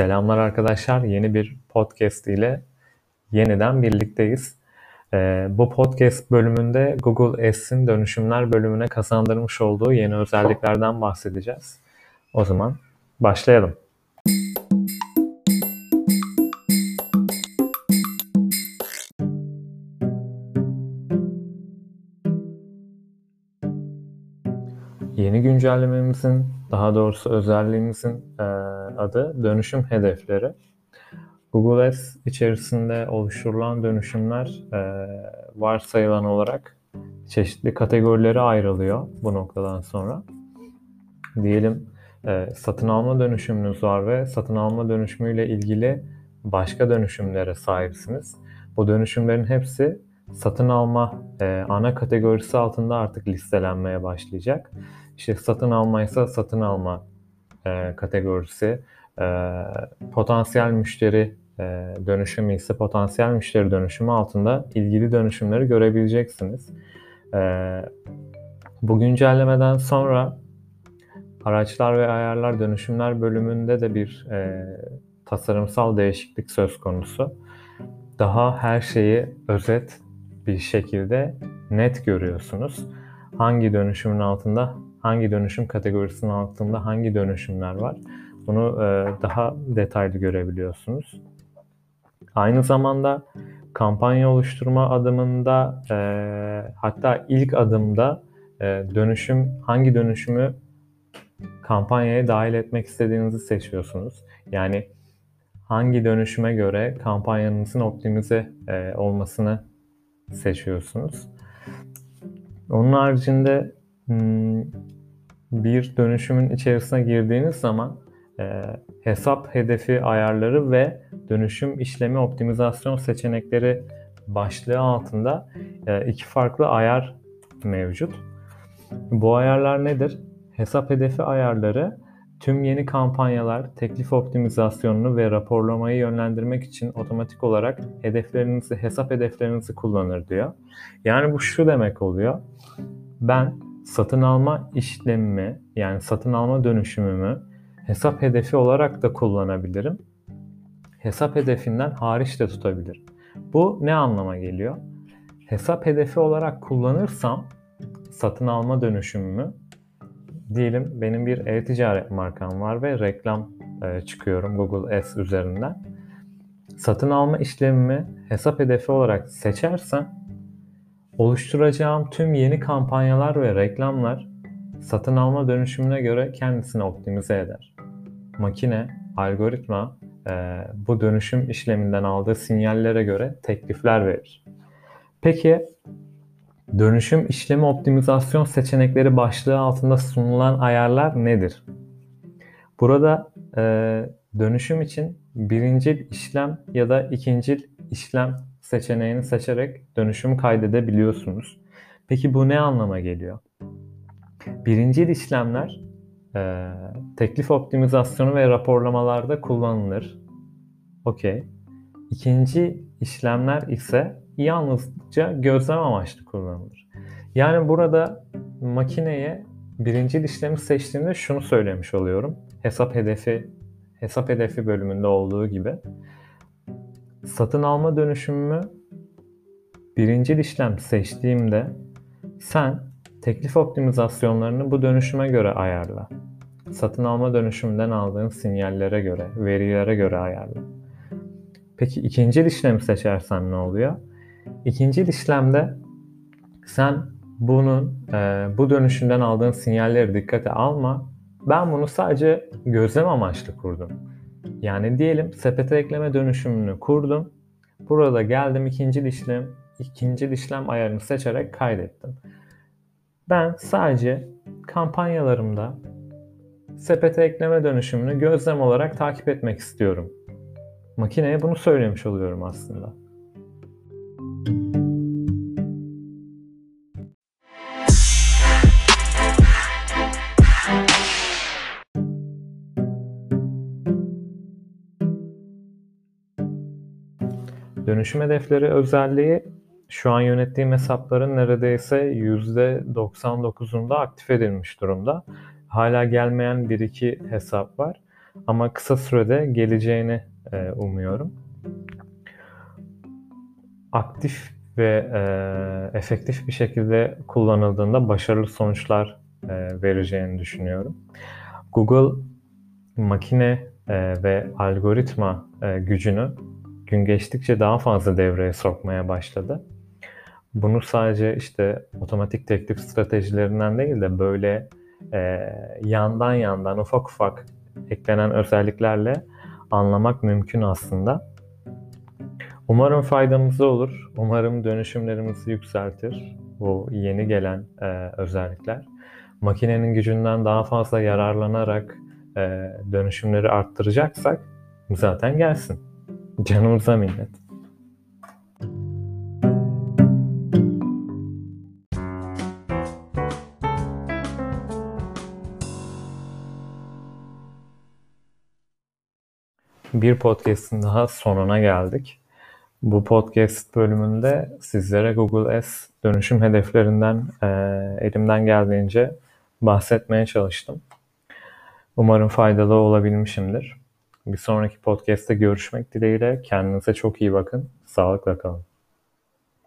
Selamlar arkadaşlar. Yeni bir podcast ile yeniden birlikteyiz. Ee, bu podcast bölümünde Google Ads'in dönüşümler bölümüne kazandırmış olduğu yeni özelliklerden bahsedeceğiz. O zaman başlayalım. Yeni güncellememizin, daha doğrusu özelliğimizin e, adı dönüşüm hedefleri. Google Ads içerisinde oluşturulan dönüşümler e, varsayılan olarak çeşitli kategorilere ayrılıyor bu noktadan sonra. Diyelim e, satın alma dönüşümünüz var ve satın alma dönüşümüyle ilgili başka dönüşümlere sahipsiniz. Bu dönüşümlerin hepsi satın alma e, ana kategorisi altında artık listelenmeye başlayacak. İşte satın alma ise satın alma e, kategorisi, e, potansiyel müşteri e, dönüşümü ise potansiyel müşteri dönüşümü altında ilgili dönüşümleri görebileceksiniz. E, bu güncellemeden sonra araçlar ve ayarlar dönüşümler bölümünde de bir e, tasarımsal değişiklik söz konusu. Daha her şeyi özet bir şekilde net görüyorsunuz. Hangi dönüşümün altında, hangi dönüşüm kategorisinin altında hangi dönüşümler var. Bunu e, daha detaylı görebiliyorsunuz. Aynı zamanda kampanya oluşturma adımında e, hatta ilk adımda e, dönüşüm hangi dönüşümü kampanyaya dahil etmek istediğinizi seçiyorsunuz. Yani hangi dönüşüme göre kampanyanızın optimize olmasını seçiyorsunuz. Onun haricinde bir dönüşümün içerisine girdiğiniz zaman e, hesap hedefi ayarları ve dönüşüm işlemi optimizasyon seçenekleri başlığı altında e, iki farklı ayar mevcut. Bu ayarlar nedir? Hesap hedefi ayarları tüm yeni kampanyalar, teklif optimizasyonunu ve raporlamayı yönlendirmek için otomatik olarak hedeflerinizi, hesap hedeflerinizi kullanır diyor. Yani bu şu demek oluyor. Ben satın alma işlemimi yani satın alma dönüşümümü hesap hedefi olarak da kullanabilirim. Hesap hedefinden hariç de tutabilirim. Bu ne anlama geliyor? Hesap hedefi olarak kullanırsam satın alma dönüşümümü diyelim benim bir e-ticaret markam var ve reklam e, çıkıyorum Google Ads üzerinden. Satın alma işlemimi hesap hedefi olarak seçersem oluşturacağım tüm yeni kampanyalar ve reklamlar satın alma dönüşümüne göre kendisini optimize eder. Makine, algoritma e, bu dönüşüm işleminden aldığı sinyallere göre teklifler verir. Peki Dönüşüm işlemi optimizasyon seçenekleri başlığı altında sunulan ayarlar nedir? Burada e, dönüşüm için birinci işlem ya da ikinci işlem seçeneğini seçerek dönüşümü kaydedebiliyorsunuz. Peki bu ne anlama geliyor? Birinci işlemler e, teklif optimizasyonu ve raporlamalarda kullanılır. Okey. İkinci işlemler ise yalnızca gözlem amaçlı kullanılır. Yani burada makineye birinci işlemi seçtiğimde şunu söylemiş oluyorum. Hesap hedefi hesap hedefi bölümünde olduğu gibi satın alma dönüşümümü birinci işlem seçtiğimde sen teklif optimizasyonlarını bu dönüşüme göre ayarla. Satın alma dönüşümünden aldığın sinyallere göre, verilere göre ayarla. Peki ikinci işlemi seçersen ne oluyor? İkinci işlemde sen bunun e, bu dönüşümden aldığın sinyalleri dikkate alma. Ben bunu sadece gözlem amaçlı kurdum. Yani diyelim sepete ekleme dönüşümünü kurdum. Burada geldim ikinci işlem ikinci işlem ayarını seçerek kaydettim. Ben sadece kampanyalarımda sepete ekleme dönüşümünü gözlem olarak takip etmek istiyorum. Makineye bunu söylemiş oluyorum aslında. Dönüşüm hedefleri özelliği şu an yönettiğim hesapların neredeyse %99'unda aktif edilmiş durumda. Hala gelmeyen bir iki hesap var. Ama kısa sürede geleceğini e, umuyorum. Aktif ve e, efektif bir şekilde kullanıldığında başarılı sonuçlar e, vereceğini düşünüyorum. Google makine e, ve algoritma e, gücünü gün geçtikçe daha fazla devreye sokmaya başladı. Bunu sadece işte otomatik teklif stratejilerinden değil de böyle e, yandan yandan ufak ufak eklenen özelliklerle anlamak mümkün aslında. Umarım faydamızda olur. Umarım dönüşümlerimizi yükseltir. Bu yeni gelen e, özellikler. Makinenin gücünden daha fazla yararlanarak e, dönüşümleri arttıracaksak zaten gelsin. Canımıza minnet. Bir podcast'in daha sonuna geldik. Bu podcast bölümünde sizlere Google S dönüşüm hedeflerinden e, elimden geldiğince bahsetmeye çalıştım. Umarım faydalı olabilmişimdir. Bir sonraki podcast'te görüşmek dileğiyle. Kendinize çok iyi bakın. Sağlıkla kalın.